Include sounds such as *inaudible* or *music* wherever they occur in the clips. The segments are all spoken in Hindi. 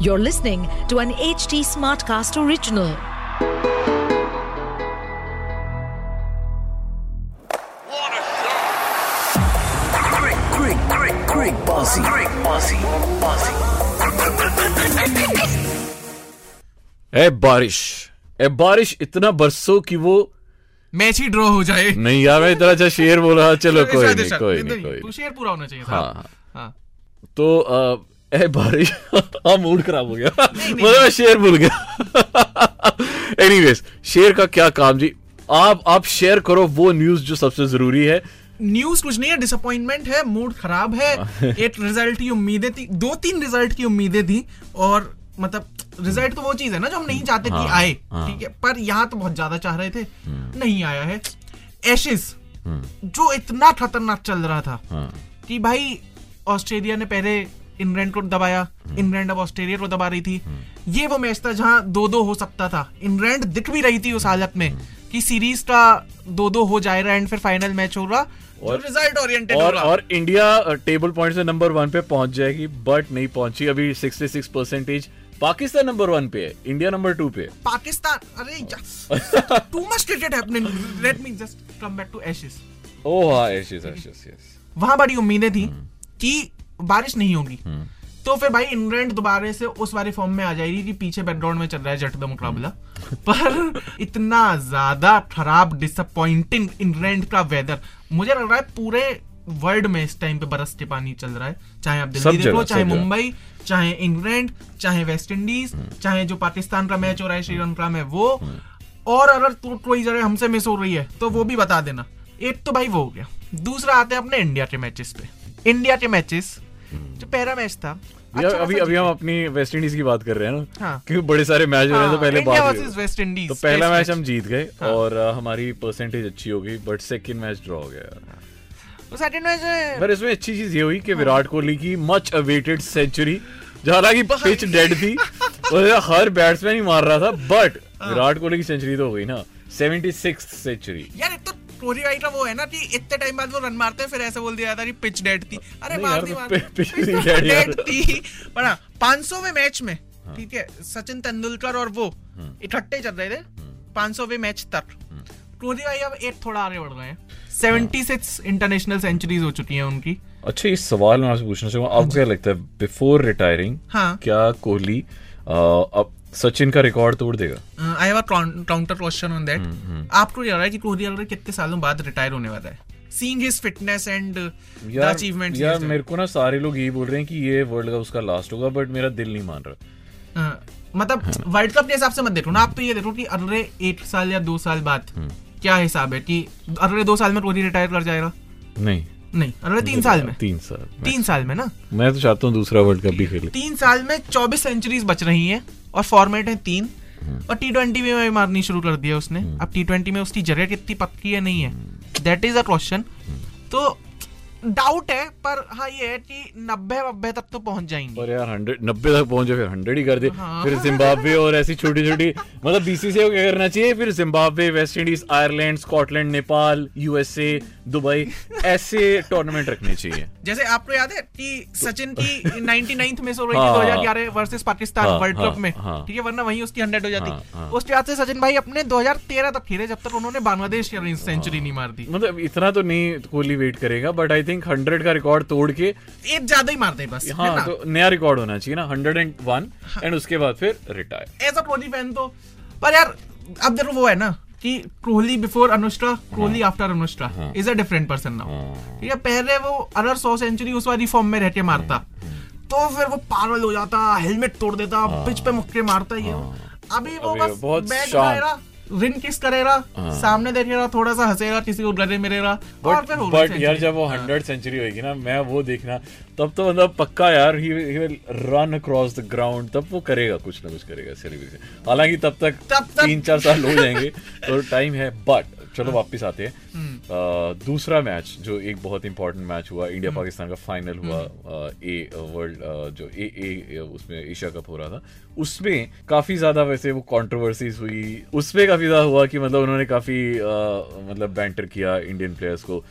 You're listening to an HT Smartcast original. Great, great, great, great bossy. Great bossy. Bossy. ए बारिश ए बारिश इतना बरसो कि वो मैच ही ड्रॉ हो जाए नहीं यार मैं इतना अच्छा शेर बोला चलो *laughs* कोई नहीं कोई नहीं कोई तो नहीं शेर पूरा होना चाहिए था हाँ हाँ तो ए बारिश। *laughs* हाँ मूड खराब हो गया। *laughs* मतलब मैं शेर भूल गया। *laughs* एनीवेज शेर का क्या काम जी? आप आप शेयर करो वो न्यूज़ जो सबसे ज़रूरी है। न्यूज़ कुछ नहीं है डिसअपॉइंटमेंट है मूड खराब है। एक रिज़ल्ट की उम्मीदें थी दो तीन रिज़ल्ट की उम्मीदें थी और मतलब रिज़ल्ट तो वो चीज़ है ना जो हम नहीं चाहते कि हाँ, आए हाँ। ठीक है? पर यहाँ तो बहुत ज़्यादा चाह रहे थे हम्म। नहीं आया है। एशिस जो इतना खतरनाक चल रहा था हाँ। कि भाई ऑस्ट्रेलिया ने पहले इंग्लैंड को दबाया। इंग्लैंड अब ऑस्ट्रेलिया को दबा रही थी। ये वो मैच था जहाँ दो दो हो सकता था। इंग्लैंड दिख भी रही थी उस हालत में कि सीरीज़ का दो दो हो जाएगा एंड फिर फाइनल मैच होगा। और रिज़ल्ट ओरिएंटेड और और इंडिया टेबल पॉइंट से नंबर वन पे पहुँच जाएगी बट नहीं पहुँची। अभी 66 परसेंटेज पाकिस्तान नंबर वन पे है इंडिया नंबर टू पे पाकिस्तान अरे too much cricket happening let me just come back to Ashes oh हाँ एशिस एशिस यस वहाँ बड़ी उम्मीदें थी कि बारिश नहीं होगी। तो फिर भाई इंग्लैंड दोबारे से उस वाले फॉर्म में आ जाएगी कि पीछे बैकग्राउंड में चल रहा है जट द मुकाबला। पर इतना ज़्यादा खराब डिसअपॉइंटिंग इंग्लैंड का वेदर मुझे लग रहा है पूरे वर्ल्ड में इस टाइम पे बरस के पानी चल रहा है। चाहे आप दिल्ली देखो जगह, चाहे मुंबई चाहे इंग्लैंड चाहे वेस्ट इंडीज चाहे जो पाकिस्तान का मैच हो रहा है श्रीलंका में वो और अगर तो कोई जगह हमसे मिस हो रही है तो वो भी बता देना। एक तो भाई वो हो गया। दूसरा आते हैं अपने इंडिया के मैचेस पे। इंडिया के मैचेस जो पहला मैच था। अच्छा अभी खासा अभी हम अपनी वेस्ट इंडीज की बात कर रहे हैं ना हाँ। क्योंकि बड़े सारे मैच हो रहे हैं तो हाँ, पहले बात वेस्ट इंडीज तो पहला मैच हम जीत गए और हमारी परसेंटेज अच्छी हो गई बट सेकंड मैच ड्रॉ हो गया। तो में पर इसमें अच्छी चीज़ ये हुई कि विराट कोहली की मच अवेटेड सेंचुरी जो हालाँकि पिच डेड थी और हर बैट्समैन ही मार रहा था बट विराट कोहली की सेंचुरी तो हो गई ना 76 सेंचुरी यार तो कोहली भाई का वो है ना कि इतने टाइम बाद वो रन मारते हैं फिर ऐसे बोल दिया जाता है पिच डेड थी। अरे मार दी तो मार। डेड थी। पर हाँ, 500वें मैच में हाँ। ठीक है सचिन तेंदुलकर और वो इकट्ठे चल रहे थे। 500वें मैच तक। कोहली भाई अब एक थोड़ा आगे बढ़ गए हैं। 76 इंटरनेशनल सेंचुरीज हो चुकी हैं उनकी। अच्छा इस सवाल मैं आपसे पूछना चाहूँगा आपको क्या लगता है बिफोर रिटायरिंग हाँ। क्या कोहली अब सचिन का रिकॉर्ड तोड़ देगा। I have a counter question on that आपको लग रहा है कि कोहली अगर कितने सालों बाद रिटायर होने वाला है? Seeing his fitness and the achievements यार मेरे को ना सारे लोग यही बोल रहे हैं कि ये वर्ल्ड कप उसका लास्ट होगा बट मेरा दिल नहीं मान रहा। हाँ, मतलब वर्ल्ड कप के हिसाब से मत देखो ना। आप तो ये देखो कि अगले एक साल या दो साल बाद हम्म। क्या हिसाब है कि अगले दो साल में कोहली रिटायर कर जाएगा? नहीं। नहीं अगले तीन साल में। तीन साल तीन साल में ना? मैं तो चाहता हूँ दूसरा वर्ल्ड कप भी खेले। तीन साल में चौबीस सेंचुरीज बच रही हैं। और फॉर्मेट है तीन। हम्म। और टी ट्वेंटी में भी मारनी शुरू कर दिया उसने। अब टी ट्वेंटी में उसकी जगह कितनी पक्की है नहीं है। Hmm. That is a question तो डाउट है पर हाँ ये है कि नब्बे वब्बे तक तो पहुँच जाएँगे। पर यार हंड्रेड नब्बे तक पहुँचे फिर हंड्रेड ही कर दे। हाँ। फिर जिम्बाब्वे और ऐसी छोटी छोटी मतलब बीसीसीआई को क्या करना चाहिए? फिर Zimbabwe West Indies Ireland Scotland Nepal USA Dubai ऐसे टूर्नामेंट रखने चाहिए। जैसे आपको याद है कि सचिन की *laughs* नाइनटी नाइन्थ में सो रही हाँ, थी 2011 वर्सेस पाकिस्तान हाँ, वर्ल्ड हाँ, कप में हाँ। ठीक है वरना वही उसकी 100 हो जाती। उसके बाद से सचिन भाई अपने 2013 तक खेले जब तक उन्होंने बांग्लादेश सेंचुरी नहीं मार दी। मतलब इतना तो नहीं कोहली वेट करेगा बट आई थिंक हंड्रेड का रिकॉर्ड तोड़ के एक ज़्यादा ही मारते हैं बस हाँ तो नया रिकॉर्ड होना चाहिए ना हंड्रेड एंड वन एंड उसके बाद फिर रिटायर एज अ फ़ैन तो पर यार अब देखो वो है ना कि Kohli before Anushka Kohli after Anushka is a different person now ठीक है पहले वो अगर सौ सेंचुरी उस वाली फॉर्म में रह के मारता। तो फिर वो पागल हो जाता हेलमेट तोड़ देता पिच पे मुक्के मारता ये। अभी वो बस बहुत रिन किस करेगा? सामने देखेगा थोड़ा सा हंसेगा किसी को गले मिलेगा और बट फिर बट यार जब वो हंड्रेड सेंचुरी होगी ना मैं वो देखना तब तो मतलब पक्का यार he will run across the ground तब वो करेगा कुछ ना कुछ करेगा सेलिब्रेशन हालाँकि तब तक तब तक- तीन चार साल हो जाएँगे *laughs* तो टाइम है बट चलो हाँ। वापस आते हैं हम्म। दूसरा मैच जो एक बहुत इंपॉर्टेंट मैच हुआ इंडिया हम्म। पाकिस्तान का फाइनल हुआ ए वर्ल्ड जो ए ए उसमें एशिया कप हो रहा था उसमें काफ़ी ज़्यादा वैसे वो कंट्रोवर्सीज हुई उसमें काफ़ी ज़्यादा हुआ कि मतलब उन्होंने काफ़ी मतलब बैंटर किया इंडियन प्लेयर्स को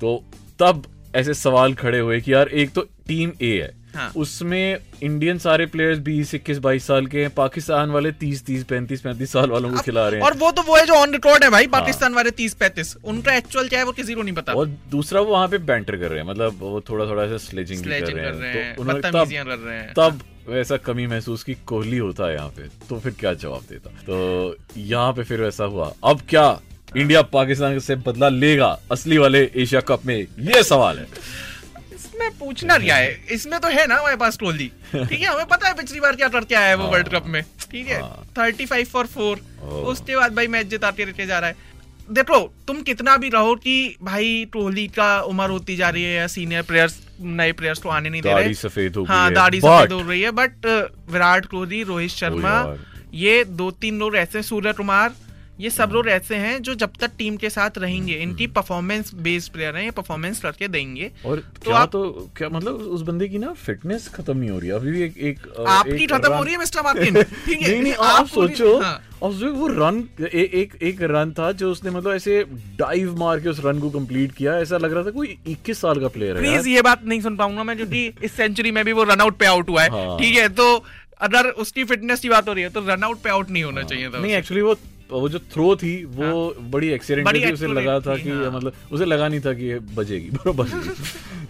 तो तब ऐसे सवाल खड़े हुए कि यार एक तो टीम ए है हाँ। उसमें इंडियन सारे प्लेयर्स बीस इक्कीस बाईस साल के हैं। पाकिस्तान वाले तीस तीस पैंतीस पैंतीस साल वालों को खिला रहे हैं। और वो तो वो है जो ऑन रिकॉर्ड है भाई पाकिस्तान वाले तीस पैंतीस। उनका एक्चुअल क्या है वो किसी को नहीं पता। और दूसरा वो वहाँ पे बैंटर कर रहे हैं। मतलब वो थोड़ा थोड़ा सा स्लेजिंग कर रहे हैं। हैं, तो उन्होंने तब कर रहे हैं। तब वैसा कमी महसूस की कोहली होता है यहाँ पे। तो फिर क्या जवाब देता? तो यहाँ पे फिर वैसा हुआ। अब क्या इंडिया पाकिस्तान से बदला लेगा असली वाले एशिया कप में? ये सवाल है। इसमें पूछना क्या है? इसमें तो है ना हमारे पास टोली ठीक है हमें पता है पिछली बार क्या करके आया है वो वर्ल्ड कप में। ठीक है हाँ। थर्टी फाइव फॉर फोर उसके बाद भाई मैच जिताते रहते जा रहा है। देखो तुम कितना भी रहो कि भाई टोली का उम्र होती जा रही है या सीनियर प्लेयर्स नए प्लेयर्स को आने नहीं दे रहे। सफ़ेद हो हाँ दाढ़ी सफ़ेद हो रही है बट विराट कोहली रोहित शर्मा ये दो तीन लोग ऐसे सूर्य कुमार ये सब लोग ऐसे हैं जो जब तक टीम के साथ रहेंगे इनकी हम्म। परफॉर्मेंस बेस्ड प्लेयर हैं ये परफॉर्मेंस करके देंगे। और तो क्या आप- तो क्या मतलब उस बंदे की ना फिटनेस खत्म नहीं हो रही अभी भी एक एक आपकी खत्म हो रही है मिस्टर मार्किन *laughs* ठीक है नहीं नहीं आप सोचो हाँ। और उसमें वो रन ए, एक एक रन था जो उसने मतलब ऐसे डाइव मार के उस रन को कंप्लीट किया ऐसा लग रहा था कोई 21 साल का प्लेयर है प्लीज़ ये बात नहीं सुन पाऊँगा मैं क्योंकि इस सेंचुरी में भी वो रन आउट पे आउट हुआ है। हाँ। ठीक है तो अगर उसकी फिटनेस की बात हो रही है तो रन आउट पे आउट नहीं होना चाहिए था नहीं एक्चुअली वो वो जो थ्रो थी वो हाँ। बड़ी एक्सीडेंट थी उसे लगा था कि हाँ। मतलब उसे लगा नहीं था कि ये बजेगी *laughs* बराबर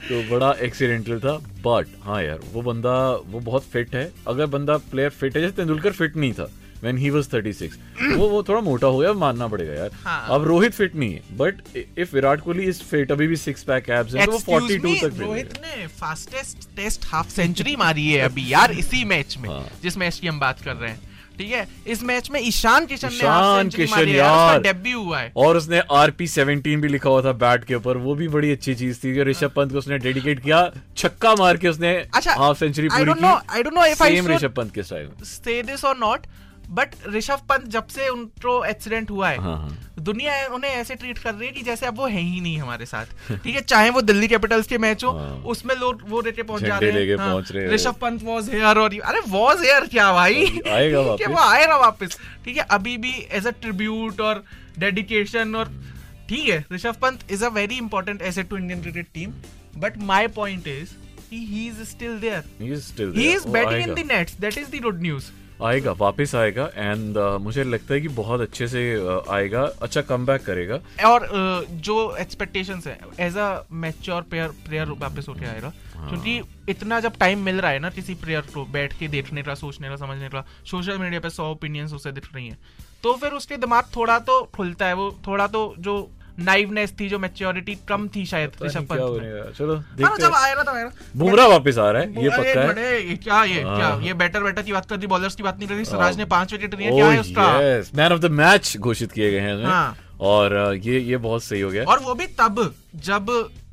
तो बड़ा एक्सीडेंटल था बट हाँ यार वो बंदा वो बहुत फिट है अगर बंदा प्लेयर फिट है जैसे तेंदुलकर फिट नहीं था when he was 36 वो वो थोड़ा मोटा हो गया मानना पड़ेगा यार हाँ। अब रोहित फिट नहीं है but if Virat Kohli is fit अभी भी सिक्स पैक एब्स हैं तो वो Excuse 42 me, तक रोहित ने फास्टेस्ट टेस्ट हाफ़ सेंचुरी मारी है अभी यार इसी मैच में हाँ। जिस मैच की हम बात कर रहे हैं ठीक है? इस मैच में ईशान किशन ईशान किशन यार। डेब्यू हुआ है। और उसने आरपी 17 भी लिखा हुआ था बैट के ऊपर। वो भी बड़ी अच्छी चीज़ थी ऋषभ पंत को उसने डेडिकेट किया। छक्का मार के उसने अच्छा, हाफ़ सेंचुरी पूरी की। I don't know if I same Rishabh Pant के स्टाइल स्टे से दिस और नॉट बट ऋषभ पंत जब से उनको एक्सीडेंट हुआ है हाँ, हाँ। दुनिया उन्हें ऐसे ट्रीट कर रही है कि जैसे अब वो है ही नहीं हमारे साथ ठीक है चाहे वो दिल्ली कैपिटल्स के मैच हो हाँ। उसमें लोग वो रेटे पहुँच जा रहे हैं। ऋषभ पंत वॉज़ हेयर और अरे वॉज़ हेयर क्या भाई आएगा *laughs* ठीक है, वापस। वो आएगा वापस ठीक है अभी भी एज अ ट्रिब्यूट और डेडिकेशन और ठीक है Rishabh Pant is a very important asset to Indian cricket team but my point is he is still there He is still he there. Is वो बैटिंग इन आएगा। The nets that is the good news आएगा वापस आएगा एंड uh, मुझे लगता है कि बहुत अच्छे से uh, आएगा अच्छा कम करेगा। और अ, जो एक्सपेक्टेशंस है as a mature player player वापस होके आएगा। क्योंकि इतना जब टाइम मिल रहा है ना किसी प्लेयर को बैठ के देखने का सोचने का समझने का सोशल मीडिया पे सौ ओपिनियंस उसे दिख रही हैं। तो फिर उसके दिमाग थोड़ा तो खुलता है वो थोड़ा तो जो नाइवनेस थी जो मैच्योरिटी कम थी शायद ऋषभ पंत। चलो हाँ, जब आएगा तब आएगा बुमराह वापस आ रहा है ये पक्का है? ये क्या ये क्या हाँ। ये बैटर बैटर की बात कर दी बॉलर्स की बात नहीं कर रही सिराज ने पाँच विकेट लिए क्या है उसका? मैन ऑफ़ द मैच घोषित किए गए हैं। हाँ। और ये ये बहुत सही हो गया। और वो भी तब जब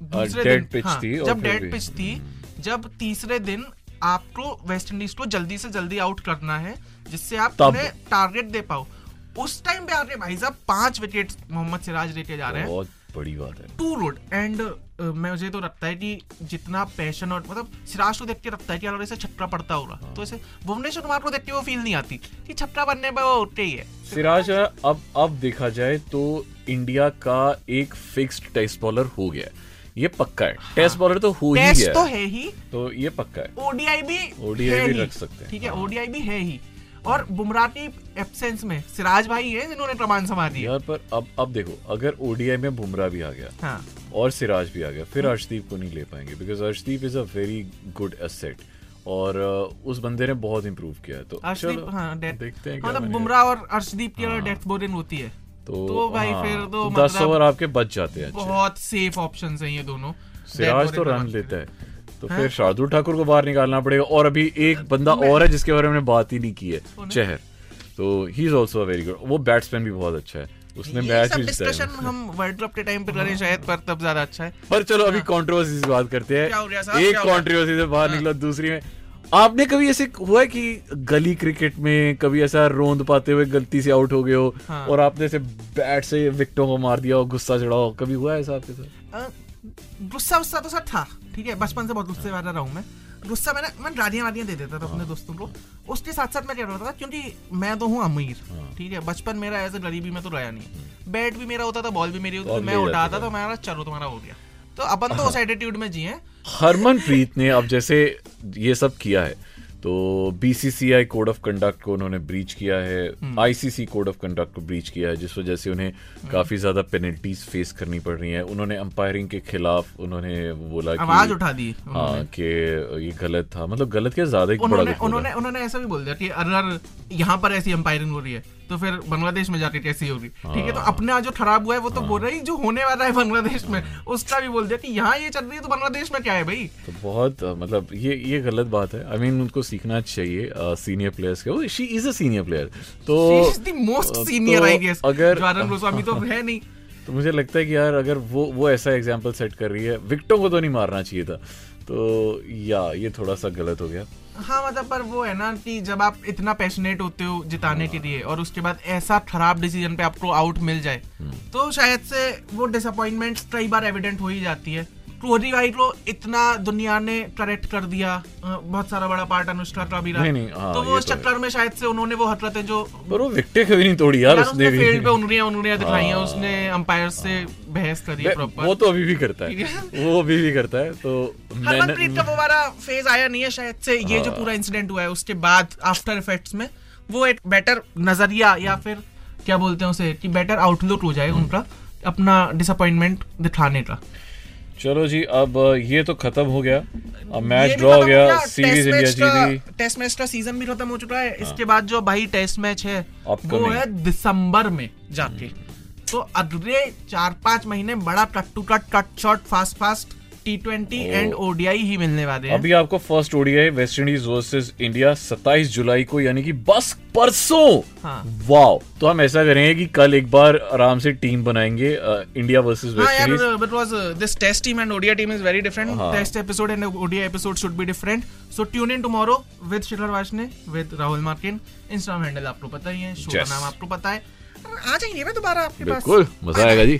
दूसरे pitch हाँ, थी जब डेड पिच थी जब तीसरे दिन आपको वेस्ट इंडीज को जल्दी से जल्दी आउट करना है जिससे आप उन्हें टारगेट दे पाओ। उस टाइम पे आके भाई साहब पाँच विकेट मोहम्मद सिराज लेके जा रहे हैं। बहुत बड़ी बात है। टू रोड एंड मुझे तो लगता है कि जितना पैशन और मतलब सिराज को देख के लगता है कि ऐसे छक्का पड़ता होगा। हाँ। तो ऐसे भुवनेश्वर कुमार को देख के वो फील नहीं आती कि छक्का बनने पर वो उठते ही है। सिराज अब अब देखा जाए तो इंडिया का एक फिक्स्ड टेस्ट बॉलर हो गया है। ये पक्का है। टेस्ट बॉलर तो हो ही टेस्ट गया तो है। है ही। तो ये पक्का है। ओडीआई भी है भी रख सकते हैं, ठीक है हाँ। ओडीआई भी है ही। और बुमराह की एब्सेंस में सिराज भाई है जिन्होंने कमान संभाल यार पर अब अब देखो अगर ओडीआई में बुमराह भी आ गया हाँ। और सिराज भी आ गया फिर अर्शदीप को नहीं ले पाएँगे because Arshdeep is a very good asset और uh, उस बंदे ने बहुत इंप्रूव किया है तो अर्शदीप हाँ देखते हैं मतलब। बुमराह और अर्शदीप की अगर हाँ। डेथ बोरिंग होती है तो, तो भाई हाँ, फिर तो दस मतलब ओवर आपके बच जाते हैं बहुत सेफ़ ऑप्शन है ये दोनों। सिराज तो रन लेता है। तो फिर शार्दुल ठाकुर को बाहर निकालना पड़ेगा। और अभी एक बंदा और है जिसके बारे में बात ही नहीं की है चहर। तो he is also very good वो बैट्समैन भी बहुत अच्छा है। उसने मैच भी डिस्कशन हम वर्ल्ड कप के टाइम पे करें शायद पर तब ज़्यादा अच्छा है। पर चलो अभी कंट्रोवर्सी से बात करते हो। है हैं एक हो है? कंट्रोवर्सी से बाहर निकला दूसरी में आपने कभी ऐसे हुआ है कि गली क्रिकेट में कभी ऐसा रोंद पाते हुए गलती से आउट हो गए हो? हाँ। और आपने ऐसे बैट से विकेटों को मार दिया हो गुस्सा चढ़ा हो? कभी हुआ है ऐसा आपके साथ? गुस्सा उस्सा तो सर था ठीक है? बचपन से बहुत गुस्से वाला रहा हूँ मैं। गुस्सा मैंने मैं गाड़ियाँ वादियाँ दे देता था अपने हाँ। दोस्तों को। उसके साथ साथ मैं क्या करता था क्योंकि मैं तो हूँ अमीर हाँ। ठीक है? बचपन मेरा ऐसे गरीबी में तो रहा नहीं। बैट भी मेरा होता था बॉल भी मेरी होती थी मैं उठाता तो। मेरा चलो तुम्हारा हो गया। तो अपन तो उस एटीट्यूड में जिए। हरमनप्रीत ने अब जैसे ये सब किया है तो बीसीसीआई कोड ऑफ़ कंडक्ट को उन्होंने ब्रीच किया है। आईसीसी कोड ऑफ़ कंडक्ट को ब्रीच किया है जिस वजह से उन्हें हम्म। काफ़ी ज़्यादा पेनल्टीज फेस करनी पड़ रही है। उन्होंने अंपायरिंग के खिलाफ उन्होंने बोला कि आवाज़ उठा दी हाँ कि ये गलत था। मतलब गलत क्या ज़्यादा ही उन्होंने उन्होंने उन्होंने ऐसा भी बोल दिया कि अगर यहाँ पर ऐसी अंपायरिंग हो रही है। तो फिर बांग्लादेश में जाके कैसी होगी? ठीक है तो हाँ। अपना जो खराब हुआ है वो तो बोल रहा है जो होने वाला है बांग्लादेश में उसका भी बोल दिया कि यहाँ ये चल रही है तो बांग्लादेश में क्या है भाई? तो बहुत मतलब ये ये गलत बात है। आई I मीन mean, उनको सीखना चाहिए सीनियर प्लेयर्स के। She is a senior player तो She is the most तो senior, I guess. अगर गोस्वामी तो है नहीं। *laughs* तो मुझे लगता है कि यार अगर वो वो ऐसा एग्ज़ाम्पल सेट कर रही है विक्टों को तो नहीं मारना चाहिए था। तो या ये थोड़ा सा गलत हो गया। हाँ मतलब पर वो है ना कि जब आप इतना पैशनेट होते हो जिताने के लिए और उसके बाद ऐसा खराब डिसीज़न पे आपको आउट मिल जाए तो शायद से वो डिसअपॉइंटमेंट कई बार एविडेंट हो ही जाती है। कोहली भाई को इतना दुनिया ने करेक्ट कर दिया। बहुत सारा बड़ा पार्ट अनुष्का का भी रहा। नहीं, नहीं, हाँ, तो वो इस तो चक्कर में शायद से उन्होंने वो हरकतें जो पर वो विकटे कभी नहीं तोड़ी यार यार उसने फ़ील्ड पे उंगलियाँ उंगलियाँ दिखाई हैं हाँ। उसने अंपायर से बहस करी प्रॉपर वो तो अभी भी करता है। वो अभी भी करता है तो हरमनप्रीत का वो वाला फ़ेज़ आया नहीं है शायद से। ये हाँ। जो पूरा इंसिडेंट हुआ है उसके बाद आफ्टर इफेक्ट्स में वो एक बेटर नज़रिया या फिर क्या बोलते हैं उसे कि बेटर आउटलुक हो जाए उनका अपना डिसअपॉइंटमेंट दिखाने का। चलो जी अब ये तो खत्म हो गया। अब मैच ड्रॉ हो गया सीरीज़ इंडिया जीती। टेस्ट मैच का सीज़न भी खत्म हो चुका है। इसके बाद जो भाई टेस्ट मैच है वो है दिसंबर में जाके। तो अगले चार पाँच महीने बड़ा cut to cut cut short fast fast. T twenty and ODI ही मिलने वाले हैं अभी आपको first ODI West Indies versus India 27 जुलाई को यानी कि बस परसों हाँ। वाओ तो हम ऐसा करेंगे कि कल एक बार आराम से टीम बनाएँगे अ, इंडिया वर्सेस हाँ West Indies because uh, this test team and ODI team is very different. हाँ. Test episode and ODI episode should be different. So tune in tomorrow with Shikhar Vashne with Rahul Markin. Instagram handle आपको पता ही है, show का. नाम आपको पता है. आ जाएँगे मैं दोबारा आपके पास. बिल्कुल मज़ा आएगा जी